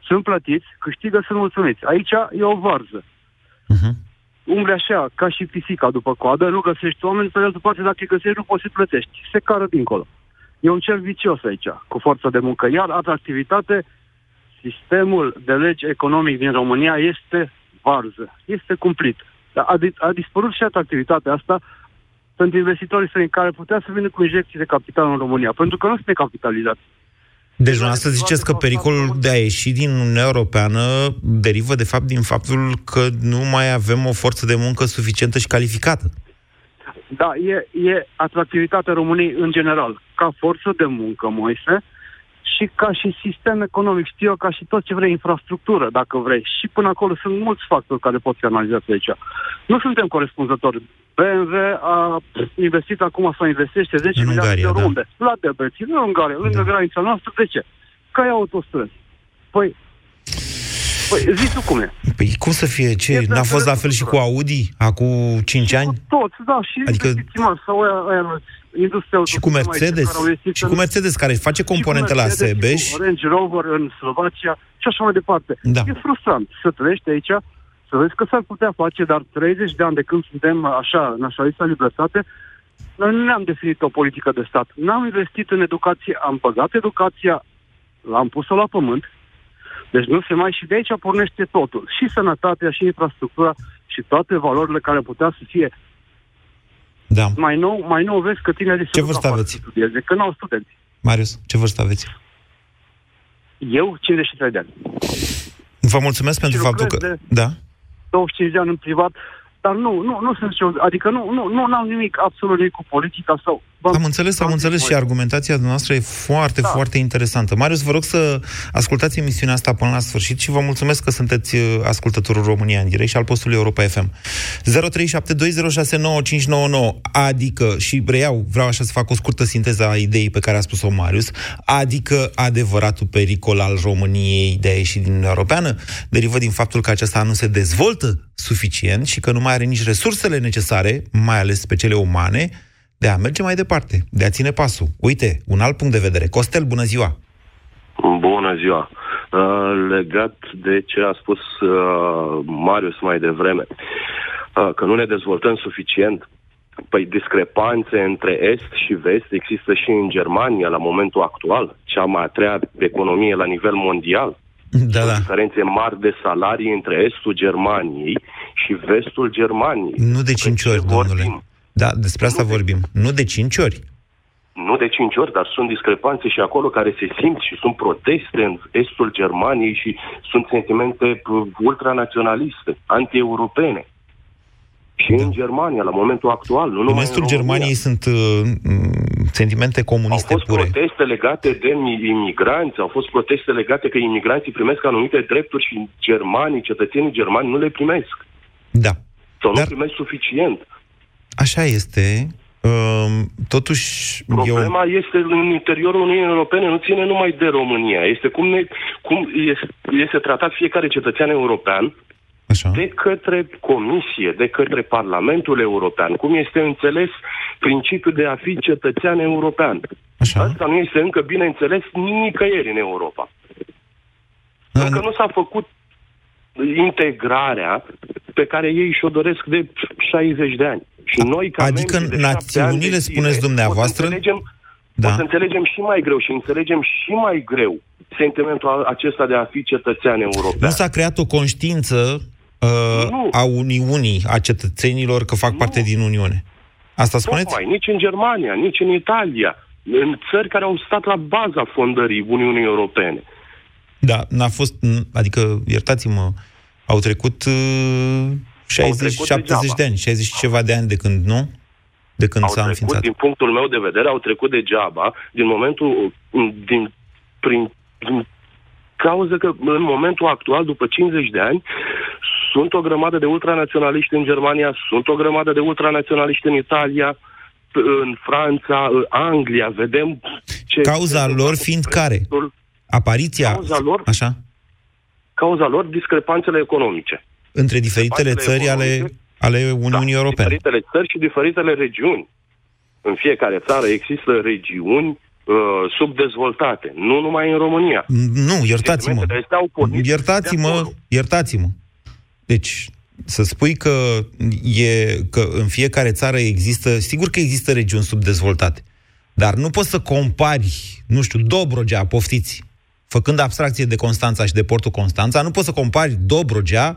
Speaker 17: sunt plătiți, câștigă, sunt mulțumiți. Aici e o varză. Uh-huh umble așa, ca și pisica după coadă, nu găsești oameni, pe de altă parte, dacă îi găsești, nu poți să plătești. Se cară dincolo. E un cer vicios aici, cu forța de muncă. Iar atractivitate, sistemul de legi economic din România este varză, este cumplit. A, a dispărut și atractivitatea asta pentru investitorii străini care putea să vină cu injecții de capital în România, pentru că nu sunt capitalizați.
Speaker 3: Deci dumneavoastră ziceți că pericolul de a ieși din Uniunea Europeană derivă de fapt din faptul că nu mai avem o forță de muncă suficientă și calificată.
Speaker 17: Da, e, e atractivitatea României în general, ca forță de muncă, Moise, și ca și sistem economic, știu eu, ca și tot ce vrei, infrastructură, dacă vrei. Și până acolo sunt mulți factori care pot fi analizați aici. Nu suntem corespunzători. BMW a investit acum sau investește 10
Speaker 3: În
Speaker 17: miliarde de
Speaker 3: Ungaria,
Speaker 17: euro
Speaker 3: da.
Speaker 17: unde? La Debrecen, în Ungaria, lângă granița noastră. De ce? Că ai autostrăzi. Păi, păi zi tu cum e.
Speaker 3: Păi cum să fie? Ce?
Speaker 17: E
Speaker 3: N-a fost la fel și cu Audi acum 5 ani?
Speaker 17: Toți, da, și
Speaker 3: Adică-
Speaker 17: investiții mari sau aia, aia industria
Speaker 3: Și cu Mercedes? Și cu Mercedes, care face componente la Sebeș?
Speaker 17: Cu Range Rover în Slovacia și așa mai departe.
Speaker 3: Da.
Speaker 17: E frustrant să trăiești aici, să vezi că s-ar putea face, dar 30 de ani de când suntem așa, naționalista libertate, noi nu ne-am definit o politică de stat. N-am investit în educație, am băgat educația, l-am pus-o la pământ, deci nu se mai și de aici pornește totul. Și sănătatea, și infrastructura, și toate valorile care putea să fie
Speaker 3: Da.
Speaker 17: mai nou, mai nou vezi că tinerii se
Speaker 3: Ce
Speaker 17: duc
Speaker 3: vârstă
Speaker 17: afară
Speaker 3: aveți?
Speaker 17: să studieze, că n-au studenți.
Speaker 3: Marius, ce vârstă aveți?
Speaker 17: Eu, 53 de ani.
Speaker 3: Vă mulțumesc pentru faptul că...
Speaker 17: lucrez
Speaker 3: Da?
Speaker 17: 25 de ani în privat, dar nu, nu, nu sunt eu, adică nu, nu, nu am nimic, absolut nimic cu politica sau...
Speaker 3: Am înțeles, am înțeles și argumentația dumneavoastră e foarte, da. foarte interesantă. Marius, vă rog să ascultați emisiunea asta până la sfârșit și vă mulțumesc că sunteți uh, ascultătorul România în direct și al postului Europa FM. 0372069599, adică, și reiau, vreau așa să fac o scurtă sinteză a ideii pe care a spus-o Marius, adică adevăratul pericol al României de a ieși din Uniunea Europeană derivă din faptul că aceasta nu se dezvoltă suficient și că nu mai are nici resursele necesare, mai ales pe cele umane, de a merge mai departe, de a ține pasul. Uite, un alt punct de vedere. Costel, bună ziua!
Speaker 18: Bună ziua! Uh, legat de ce a spus uh, Marius mai devreme, uh, că nu ne dezvoltăm suficient, păi discrepanțe între Est și Vest există și în Germania la momentul actual, cea mai a treia economie la nivel mondial.
Speaker 3: Da, da.
Speaker 18: Diferențe mari de salarii între Estul Germaniei și Vestul Germaniei.
Speaker 3: Nu de cinci ori, domnule. Da, despre asta vorbim. Nu de cinci ori.
Speaker 18: Nu de cinci ori, dar sunt discrepanțe și acolo care se simt și sunt proteste în estul Germaniei și sunt sentimente uh, ultranaționaliste, anti-europene. Și în Germania, la momentul actual, nu
Speaker 3: În
Speaker 18: numai
Speaker 3: estul
Speaker 18: în România.
Speaker 3: Germaniei sunt uh, m, sentimente comuniste
Speaker 18: Au fost
Speaker 3: pure.
Speaker 18: proteste legate de mi- imigranți, au fost proteste legate că imigranții primesc anumite drepturi și germanii, cetățenii germani, nu le primesc.
Speaker 3: Da.
Speaker 18: Sau nu primesc suficient.
Speaker 3: Așa este. Uh, totuși,
Speaker 18: Problema
Speaker 3: eu...
Speaker 18: este în interiorul Uniunii Europene, nu ține numai de România. Este cum, ne, cum este, este tratat fiecare cetățean european
Speaker 3: Așa.
Speaker 18: de către Comisie, de către Parlamentul European. Cum este înțeles principiul de a fi cetățean european.
Speaker 3: Așa.
Speaker 18: Asta nu este încă bine înțeles nicăieri în Europa. Încă nu s-a făcut integrarea pe care ei și-o doresc de 60 de ani. Și noi, ca
Speaker 3: Adică
Speaker 18: membri de șapte ani
Speaker 3: națiunile,
Speaker 18: de
Speaker 3: spuneți
Speaker 18: zile,
Speaker 3: dumneavoastră-
Speaker 18: O să, înțelegem,
Speaker 3: Da.
Speaker 18: o să înțelegem și mai greu și înțelegem și mai greu sentimentul a- acesta de a fi cetățean european.
Speaker 3: Nu s-a creat o conștiință uh, a Uniunii, a cetățenilor că fac parte din Uniune. Asta spuneți?
Speaker 18: Tocmai, nici în Germania, nici în Italia, în țări care au stat la baza fondării Uniunii Europene.
Speaker 3: Da, n-a fost, n- adică, iertați-mă, au trecut uh, 60,
Speaker 18: trecut
Speaker 3: 70
Speaker 18: degeaba.
Speaker 3: de ani, 60 și ceva de ani de când, nu? De când
Speaker 18: au
Speaker 3: s-a
Speaker 18: trecut,
Speaker 3: înființat.
Speaker 18: din punctul meu de vedere, au trecut degeaba din momentul, din, prin, din cauza că în momentul actual, după 50 de ani, sunt o grămadă de ultranaționaliști în Germania, sunt o grămadă de ultranaționaliști în Italia, în Franța, în Anglia, vedem ce...
Speaker 3: Cauza lor fiind care? Apariția,
Speaker 18: Cauza lor,
Speaker 3: așa,
Speaker 18: cauza lor, discrepanțele economice.
Speaker 3: Între diferitele
Speaker 18: Discrepanțele
Speaker 3: țări ale,
Speaker 18: economice.
Speaker 3: ale Uniunii Europene.
Speaker 18: Diferitele țări și diferitele regiuni. În fiecare țară există regiuni uh, subdezvoltate, nu numai în România.
Speaker 3: Nu, iertați-mă.
Speaker 18: Sentimentele astea au pornit de
Speaker 3: Iertați-mă,
Speaker 18: acolo.
Speaker 3: iertați-mă. Deci, să spui că, e, că în fiecare țară există, sigur că există regiuni subdezvoltate, dar nu poți să compari, nu știu, Dobrogea, poftiți, făcând abstracție de Constanța și de portul Constanța, nu poți să compari Dobrogea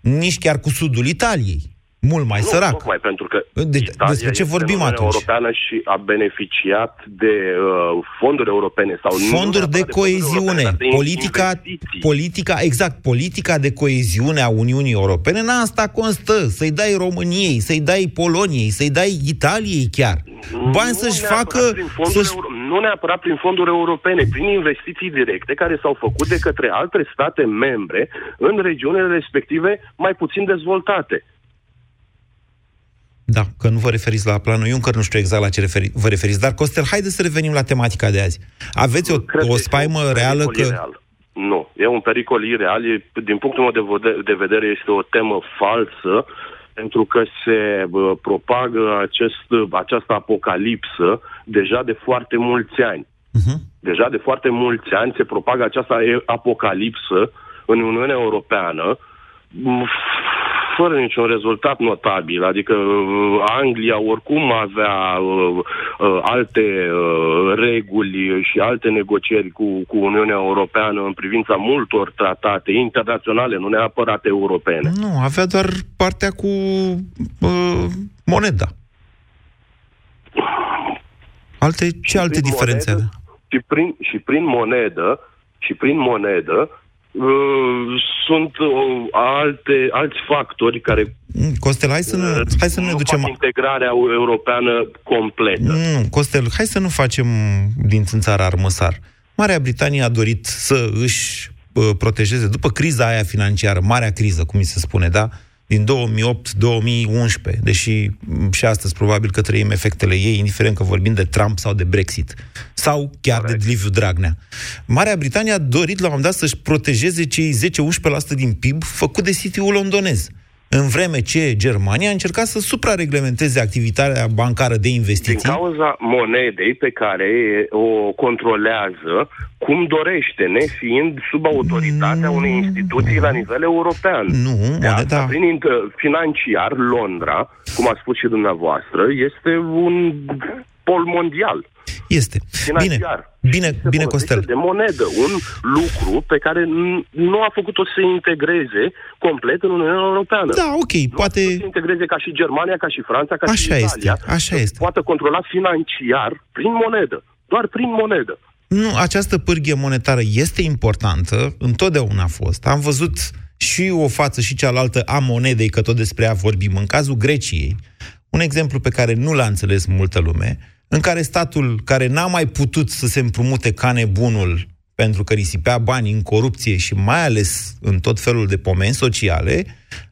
Speaker 3: nici chiar cu sudul Italiei. Mult mai
Speaker 18: nu,
Speaker 3: sărac.
Speaker 18: tocmai pentru că
Speaker 3: Deci,
Speaker 18: Italia
Speaker 3: despre ce
Speaker 18: este
Speaker 3: vorbim
Speaker 18: în Uniunea
Speaker 3: atunci?
Speaker 18: Europeană și a beneficiat de uh, fonduri europene sau nu
Speaker 3: Fonduri de
Speaker 18: neapărat fonduri europene,
Speaker 3: coeziune.
Speaker 18: dar de
Speaker 3: Politica,
Speaker 18: investiții.
Speaker 3: politica, exact, politica de coeziune a Uniunii Europene, în asta constă. Să-i dai României, să-i dai Poloniei, să-i dai Italiei chiar. Bani
Speaker 18: Nu
Speaker 3: să-și
Speaker 18: neapărat
Speaker 3: facă...
Speaker 18: Prin fonduri
Speaker 3: să-și...
Speaker 18: euro- nu neapărat prin fonduri europene, prin investiții directe care s-au făcut de către alte state membre în regiunile respective mai puțin dezvoltate.
Speaker 3: Da, că nu vă referiți la planul Juncker, nu știu exact la ce referi, vă referiți. Dar, Costel, haideți să revenim la tematica de azi. Aveți o, o spaimă reală
Speaker 18: pericol
Speaker 3: că...
Speaker 18: ireal. Nu, e un pericol ireal. E, din punctul meu de, vede- de vedere este o temă falsă pentru că se bă, propagă acest, această apocalipsă deja de foarte mulți ani.
Speaker 3: Uh-huh.
Speaker 18: Deja de foarte mulți ani se propagă această e- apocalipsă în Uniunea Europeană m, fără niciun rezultat notabil. Adică uh, Anglia oricum avea uh, uh, alte uh, reguli și alte negocieri cu, cu Uniunea Europeană în privința multor tratate internaționale, nu neapărat europene.
Speaker 3: Nu, avea doar partea cu uh, moneda. Alte, ce alte
Speaker 18: prin
Speaker 3: diferențe
Speaker 18: monedă, Și prin, și prin monedă, și prin monedă, uh, sunt uh, alte, alți factori care
Speaker 3: Mm, Costel, hai să, ne, hai să nu ne ducem...
Speaker 18: fac integrarea europeană completă.
Speaker 3: Nu, Costel, hai să nu facem din țânțara armăsar. Marea Britanie a dorit să își uh, protejeze, după criza aia financiară, marea criză, cum mi se spune, da? Din 2008-2011, deși m, și astăzi probabil că trăim efectele ei, indiferent că vorbim de Trump sau de Brexit, sau chiar Correct. de Liviu Dragnea. Marea Britanie a dorit la un moment dat să-și protejeze cei 10-11% din PIB făcut de City-ul londonez. În vreme ce Germania a încercat să suprareglementeze activitatea bancară de
Speaker 18: Din
Speaker 3: investiții.
Speaker 18: cauza monedei pe care o controlează cum dorește, nefiind sub autoritatea unei instituții la nivel european.
Speaker 3: Nu,
Speaker 18: De asta,
Speaker 3: moneda...
Speaker 18: prin int- financiar, Londra, cum a spus și dumneavoastră, este un pol mondial.
Speaker 3: Este. Bine,
Speaker 18: Financiar.
Speaker 3: bine,
Speaker 18: Se
Speaker 3: bine,
Speaker 18: folosește
Speaker 3: Costel.
Speaker 18: de monedă, un lucru pe care n- nu a făcut-o să se integreze complet în Uniunea Europeană.
Speaker 3: Da, ok,
Speaker 18: Nu
Speaker 3: poate...
Speaker 18: a făcut să se integreze ca și Germania, ca și Franța, ca și
Speaker 3: Așa
Speaker 18: Italia.
Speaker 3: este, așa
Speaker 18: să
Speaker 3: este.
Speaker 18: poată controla financiar prin monedă. Doar prin monedă.
Speaker 3: Nu, această pârghie monetară este importantă, întotdeauna a fost. Am văzut și o față și cealaltă a monedei, că tot despre ea vorbim. În cazul Greciei, un exemplu pe care nu l-a înțeles multă lume, în care statul care n-a mai putut să se împrumute ca nebunul pentru că risipea bani în corupție și mai ales în tot felul de pomeni sociale,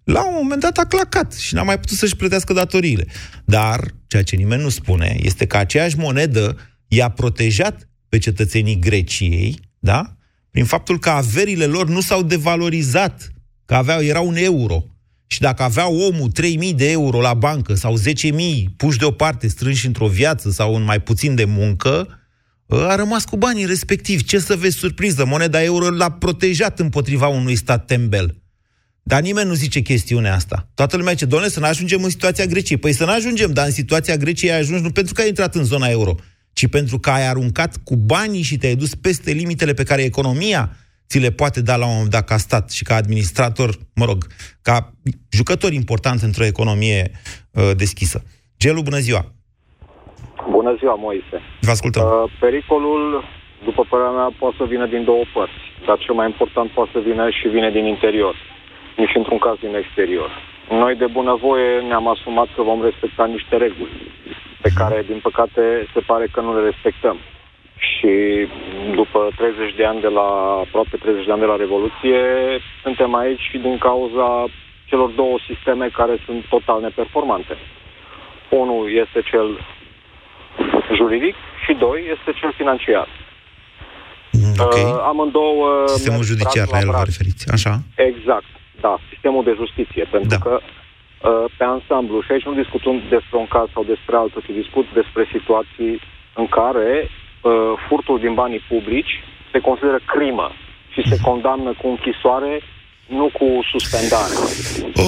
Speaker 3: la un moment dat a clacat și n-a mai putut să-și plătească datoriile. Dar, ceea ce nimeni nu spune, este că aceeași monedă i-a protejat pe cetățenii Greciei, da? Prin faptul că averile lor nu s-au devalorizat, că aveau, era un euro. Și dacă avea omul 3.000 de euro la bancă sau 10.000 puși deoparte, strânși într-o viață sau în mai puțin de muncă, a rămas cu banii respectiv. Ce să vezi surpriză? Moneda euro l-a protejat împotriva unui stat tembel. Dar nimeni nu zice chestiunea asta. Toată lumea zice, doamne, să nu ajungem în situația Greciei. Păi să nu ajungem, dar în situația Greciei ai ajuns nu pentru că ai intrat în zona euro, ci pentru că ai aruncat cu banii și te-ai dus peste limitele pe care economia ți le poate da la un moment dat ca stat și ca administrator, mă rog, ca jucător important într-o economie uh, deschisă. Gelu, bună ziua!
Speaker 19: Bună ziua, Moise.
Speaker 3: Vă ascultăm.
Speaker 19: Uh, pericolul, după părerea mea, poate să vină din două părți, dar cel mai important poate să vină și vine din interior, nu și într-un caz din exterior. Noi de bunăvoie ne-am asumat că vom respecta niște reguli pe care, din păcate, se pare că nu le respectăm. Și după 30 de ani de la, aproape 30 de ani de la Revoluție, suntem aici și din cauza celor două sisteme care sunt total neperformante. Unul este cel juridic și doi este cel financiar.
Speaker 3: Okay.
Speaker 19: Uh, amândouă...
Speaker 3: Sistemul
Speaker 19: merg
Speaker 3: judiciar,
Speaker 19: braț
Speaker 3: la el vă
Speaker 19: braț.
Speaker 3: referiți. Așa.
Speaker 19: Exact, da, sistemul de justiție, pentru
Speaker 3: Da.
Speaker 19: că uh, pe ansamblu, și aici nu discutăm despre un caz sau despre altul, ci discut despre situații în care uh, furtul din banii publici se consideră crimă și se condamnă cu închisoare, nu cu suspendare.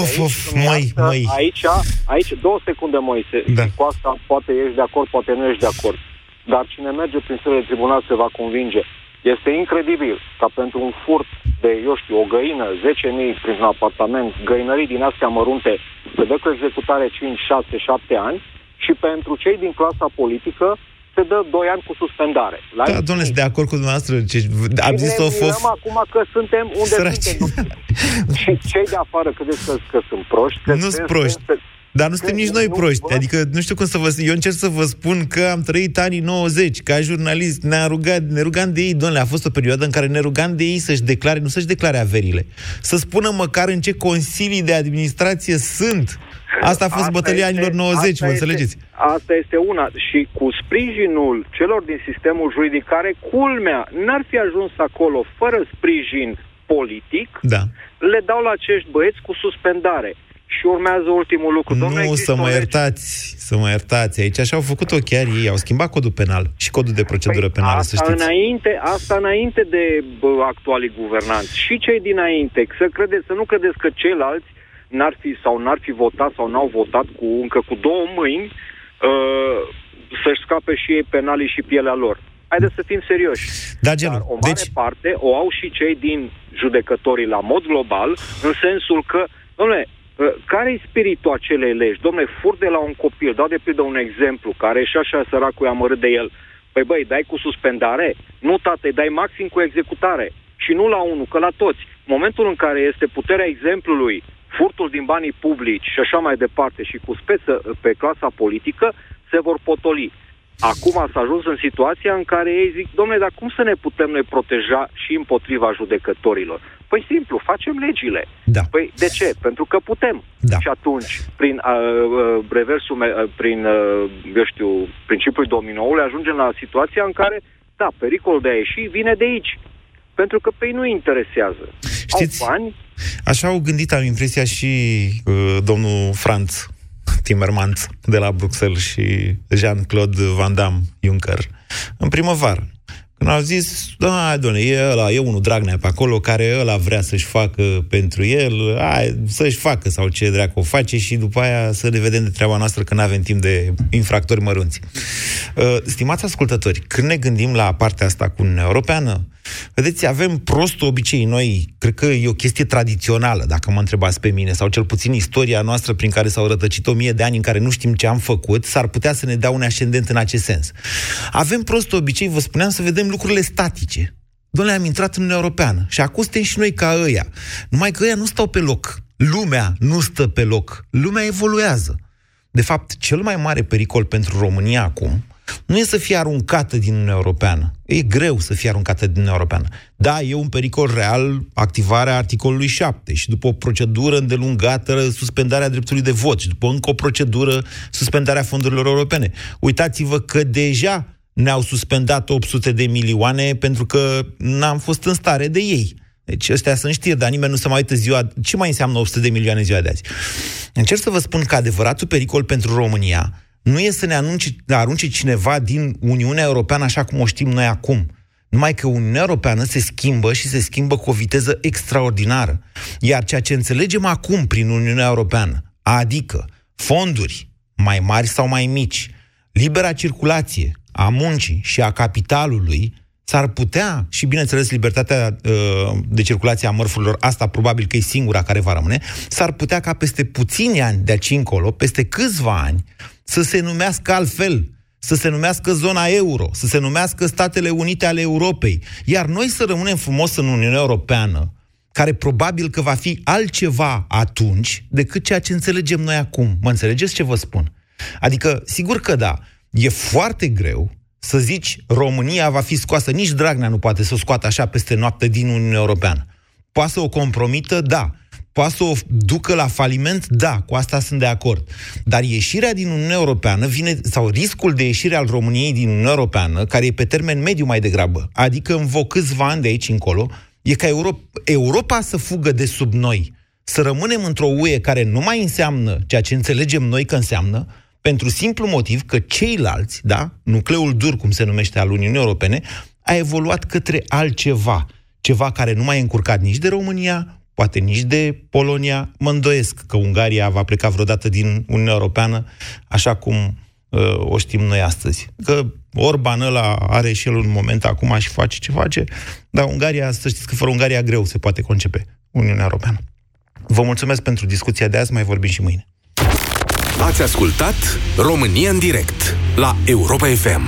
Speaker 3: Of, of, măi,
Speaker 19: Iată,
Speaker 3: măi.
Speaker 19: Aici, aici, două secunde, Moise,
Speaker 3: Da.
Speaker 19: și cu asta poate ești de acord, poate nu ești de acord. Dar cine merge prin sările de tribunal se va convinge. Este incredibil ca pentru un furt de, eu știu, o găină, 10.000 prin un apartament, găinării din astea mărunte, se dă cu executare 5, 6, 7 ani și pentru cei din clasa politică se dă 2 ani cu suspendare. La
Speaker 3: Da, domnule, sunt de acord cu dumneavoastră. Ce, am
Speaker 19: Bine,
Speaker 3: zis-o
Speaker 19: ne
Speaker 3: fost...
Speaker 19: mirăm acum că suntem unde
Speaker 3: Săraci.
Speaker 19: suntem. Și cei de afară credeți că, că sunt proști? Că
Speaker 3: Nu sunt
Speaker 19: sunt-
Speaker 3: proști. Dar nu suntem nici noi
Speaker 19: nu
Speaker 3: proști.
Speaker 19: văd.
Speaker 3: Adică nu știu cum să vă... Eu încerc să vă spun că am trăit anii 90. Ca jurnalist ne-a rugat, ne rugam de ei, domnule, a fost o perioadă în care ne rugam de ei să-și declare, nu să-și declare averile. Să spună măcar în ce consilii de administrație sunt. Asta a fost bătălia
Speaker 19: este-
Speaker 3: anilor 90,
Speaker 19: asta
Speaker 3: vă
Speaker 19: este-
Speaker 3: înțelegeți?
Speaker 19: Asta este una. Și cu sprijinul celor din sistemul juridic, care, culmea, n-ar fi ajuns acolo fără sprijin politic,
Speaker 3: Da.
Speaker 19: le dau la acești băieți cu suspendare. Și urmează ultimul lucru. Domnule,
Speaker 3: Nu,
Speaker 19: există
Speaker 3: să mă
Speaker 19: o lege-
Speaker 3: iertați, să mă iertați. Aici așa au făcut-o chiar ei. Au schimbat codul penal și codul de procedură penală, să
Speaker 19: Păi Asta
Speaker 3: știți.
Speaker 19: înainte, asta înainte de bă, actualii guvernanți. Și cei dinainte. Să, credeți, să nu credeți că ceilalți n-ar fi sau n-ar fi votat sau n-au votat cu încă cu două mâini uh, să-și scape și ei penalii și pielea lor. Haideți să fim serioși.
Speaker 3: Da, Gelu,
Speaker 19: Dar o mare
Speaker 3: deci-
Speaker 19: parte o au și cei din judecătorii la mod global, în sensul că, domnule, uh, care-i spiritul acelei legi? Domnule, fur de la un copil, dau de pildă un exemplu, care e și așa săracul i-a amărât de el. Păi băi, dai cu suspendare? Nu, tate, dai maxim cu executare. Și nu la unul, că la toți. Momentul în care este puterea exemplului, furtul din banii publici și așa mai departe și cu speță pe clasa politică, se vor potoli. Acum s-a ajuns în situația în care ei zic, domnule, dar cum să ne putem noi proteja și împotriva judecătorilor? Păi simplu, facem legile.
Speaker 3: Da.
Speaker 19: Păi de ce? Pentru că putem.
Speaker 3: Da.
Speaker 19: Și atunci, prin uh, uh, reversul, me- uh, prin, uh, eu știu, principiul dominoului, ajungem la situația în care, da, pericolul de a ieși vine de aici. Pentru că pe ei nu interesează.
Speaker 3: Știți,
Speaker 19: Au bani,
Speaker 3: Așa au gândit, am impresia, și uh, domnul Franz Timmermans de la Bruxelles și Jean-Claude Van Damme Juncker în primăvară. Când au zis, da, doamne, e ăla, e unul Dragnea pe acolo care ăla vrea să-și facă pentru el, hai, să-și facă sau ce dracu o face și după aia să ne vedem de treaba noastră că nu avem timp de infractori mărunți. Uh, stimați ascultători, când ne gândim la partea asta cu Uniunea Europeană, vedeți, avem prost obicei noi, cred că e o chestie tradițională, dacă mă întrebați pe mine, sau cel puțin istoria noastră prin care s-au rătăcit o mie de ani în care nu știm ce am făcut, s-ar putea să ne dea un ascendent în acest sens. Avem prost obicei, vă spuneam, să vedem lucrurile statice. Doamne, am intrat în Uniunea Europeană și acum suntem și noi ca ăia. Numai că ăia nu stau pe loc. Lumea nu stă pe loc. Lumea evoluează. De fapt, cel mai mare pericol pentru România acum nu e să fie aruncată din Uniunea Europeană. E greu să fie aruncată din Uniunea Europeană. Da, e un pericol real activarea articolului 7 și după o procedură îndelungată suspendarea dreptului de vot și după încă o procedură suspendarea fondurilor europene. Uitați-vă că deja ne-au suspendat 800 de milioane pentru că n-am fost în stare de ei. Deci ăstea sunt știri, dar nimeni nu se mai uită ziua... Ce mai înseamnă 800 de milioane în ziua de azi? Încerc să vă spun că adevăratul pericol pentru România nu e să ne anunce, arunce cineva din Uniunea Europeană așa cum o știm noi acum. Numai că Uniunea Europeană se schimbă și se schimbă cu o viteză extraordinară. Iar ceea ce înțelegem acum prin Uniunea Europeană, adică fonduri mai mari sau mai mici, libera circulație a muncii și a capitalului, s-ar putea, și bineînțeles libertatea uh, de circulație a mărfurilor, asta probabil că e singura care va rămâne, s-ar putea ca peste puțini ani de aici încolo, peste câțiva ani, să se numească altfel, să se numească zona euro, să se numească Statele Unite ale Europei, iar noi să rămânem frumos în Uniunea Europeană, care probabil că va fi altceva atunci decât ceea ce înțelegem noi acum. Mă înțelegeți ce vă spun? Adică, sigur că da, e foarte greu să zici România va fi scoasă, nici Dragnea nu poate să o scoată așa peste noapte din Uniunea Europeană. Poate să o compromită, da. Poate să o ducă la faliment, da, cu asta sunt de acord. Dar ieșirea din Uniunea Europeană vine, sau riscul de ieșire al României din Uniunea Europeană, care e pe termen mediu mai degrabă, adică în vă câțiva ani de aici încolo, e ca Europa, Europa să fugă de sub noi, să rămânem într-o UE care nu mai înseamnă ceea ce înțelegem noi că înseamnă, pentru simplu motiv că ceilalți, da, nucleul dur, cum se numește al Uniunii Europene, a evoluat către altceva, ceva care nu mai e încurcat nici de România, poate nici de Polonia. Mă îndoiesc că Ungaria va pleca vreodată din Uniunea Europeană, așa cum uh, o știm noi astăzi. Că Orban ăla are și el un moment acum și face ce face, dar Ungaria, să știți că fără Ungaria greu se poate concepe Uniunea Europeană. Vă mulțumesc pentru discuția de azi, mai vorbim și mâine.
Speaker 4: Ați ascultat România în direct la Europa FM.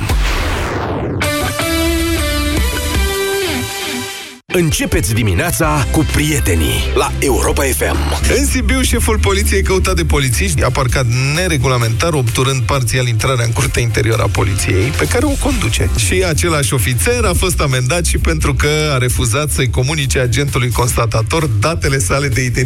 Speaker 4: Începeți dimineața cu prietenii la Europa FM.
Speaker 20: În Sibiu, șeful poliției căutat de polițiști a parcat neregulamentar, obturând parțial intrarea în curtea interioară a poliției, pe care o conduce. Și același ofițer a fost amendat și pentru că a refuzat să-i comunice agentului constatator datele sale de identitate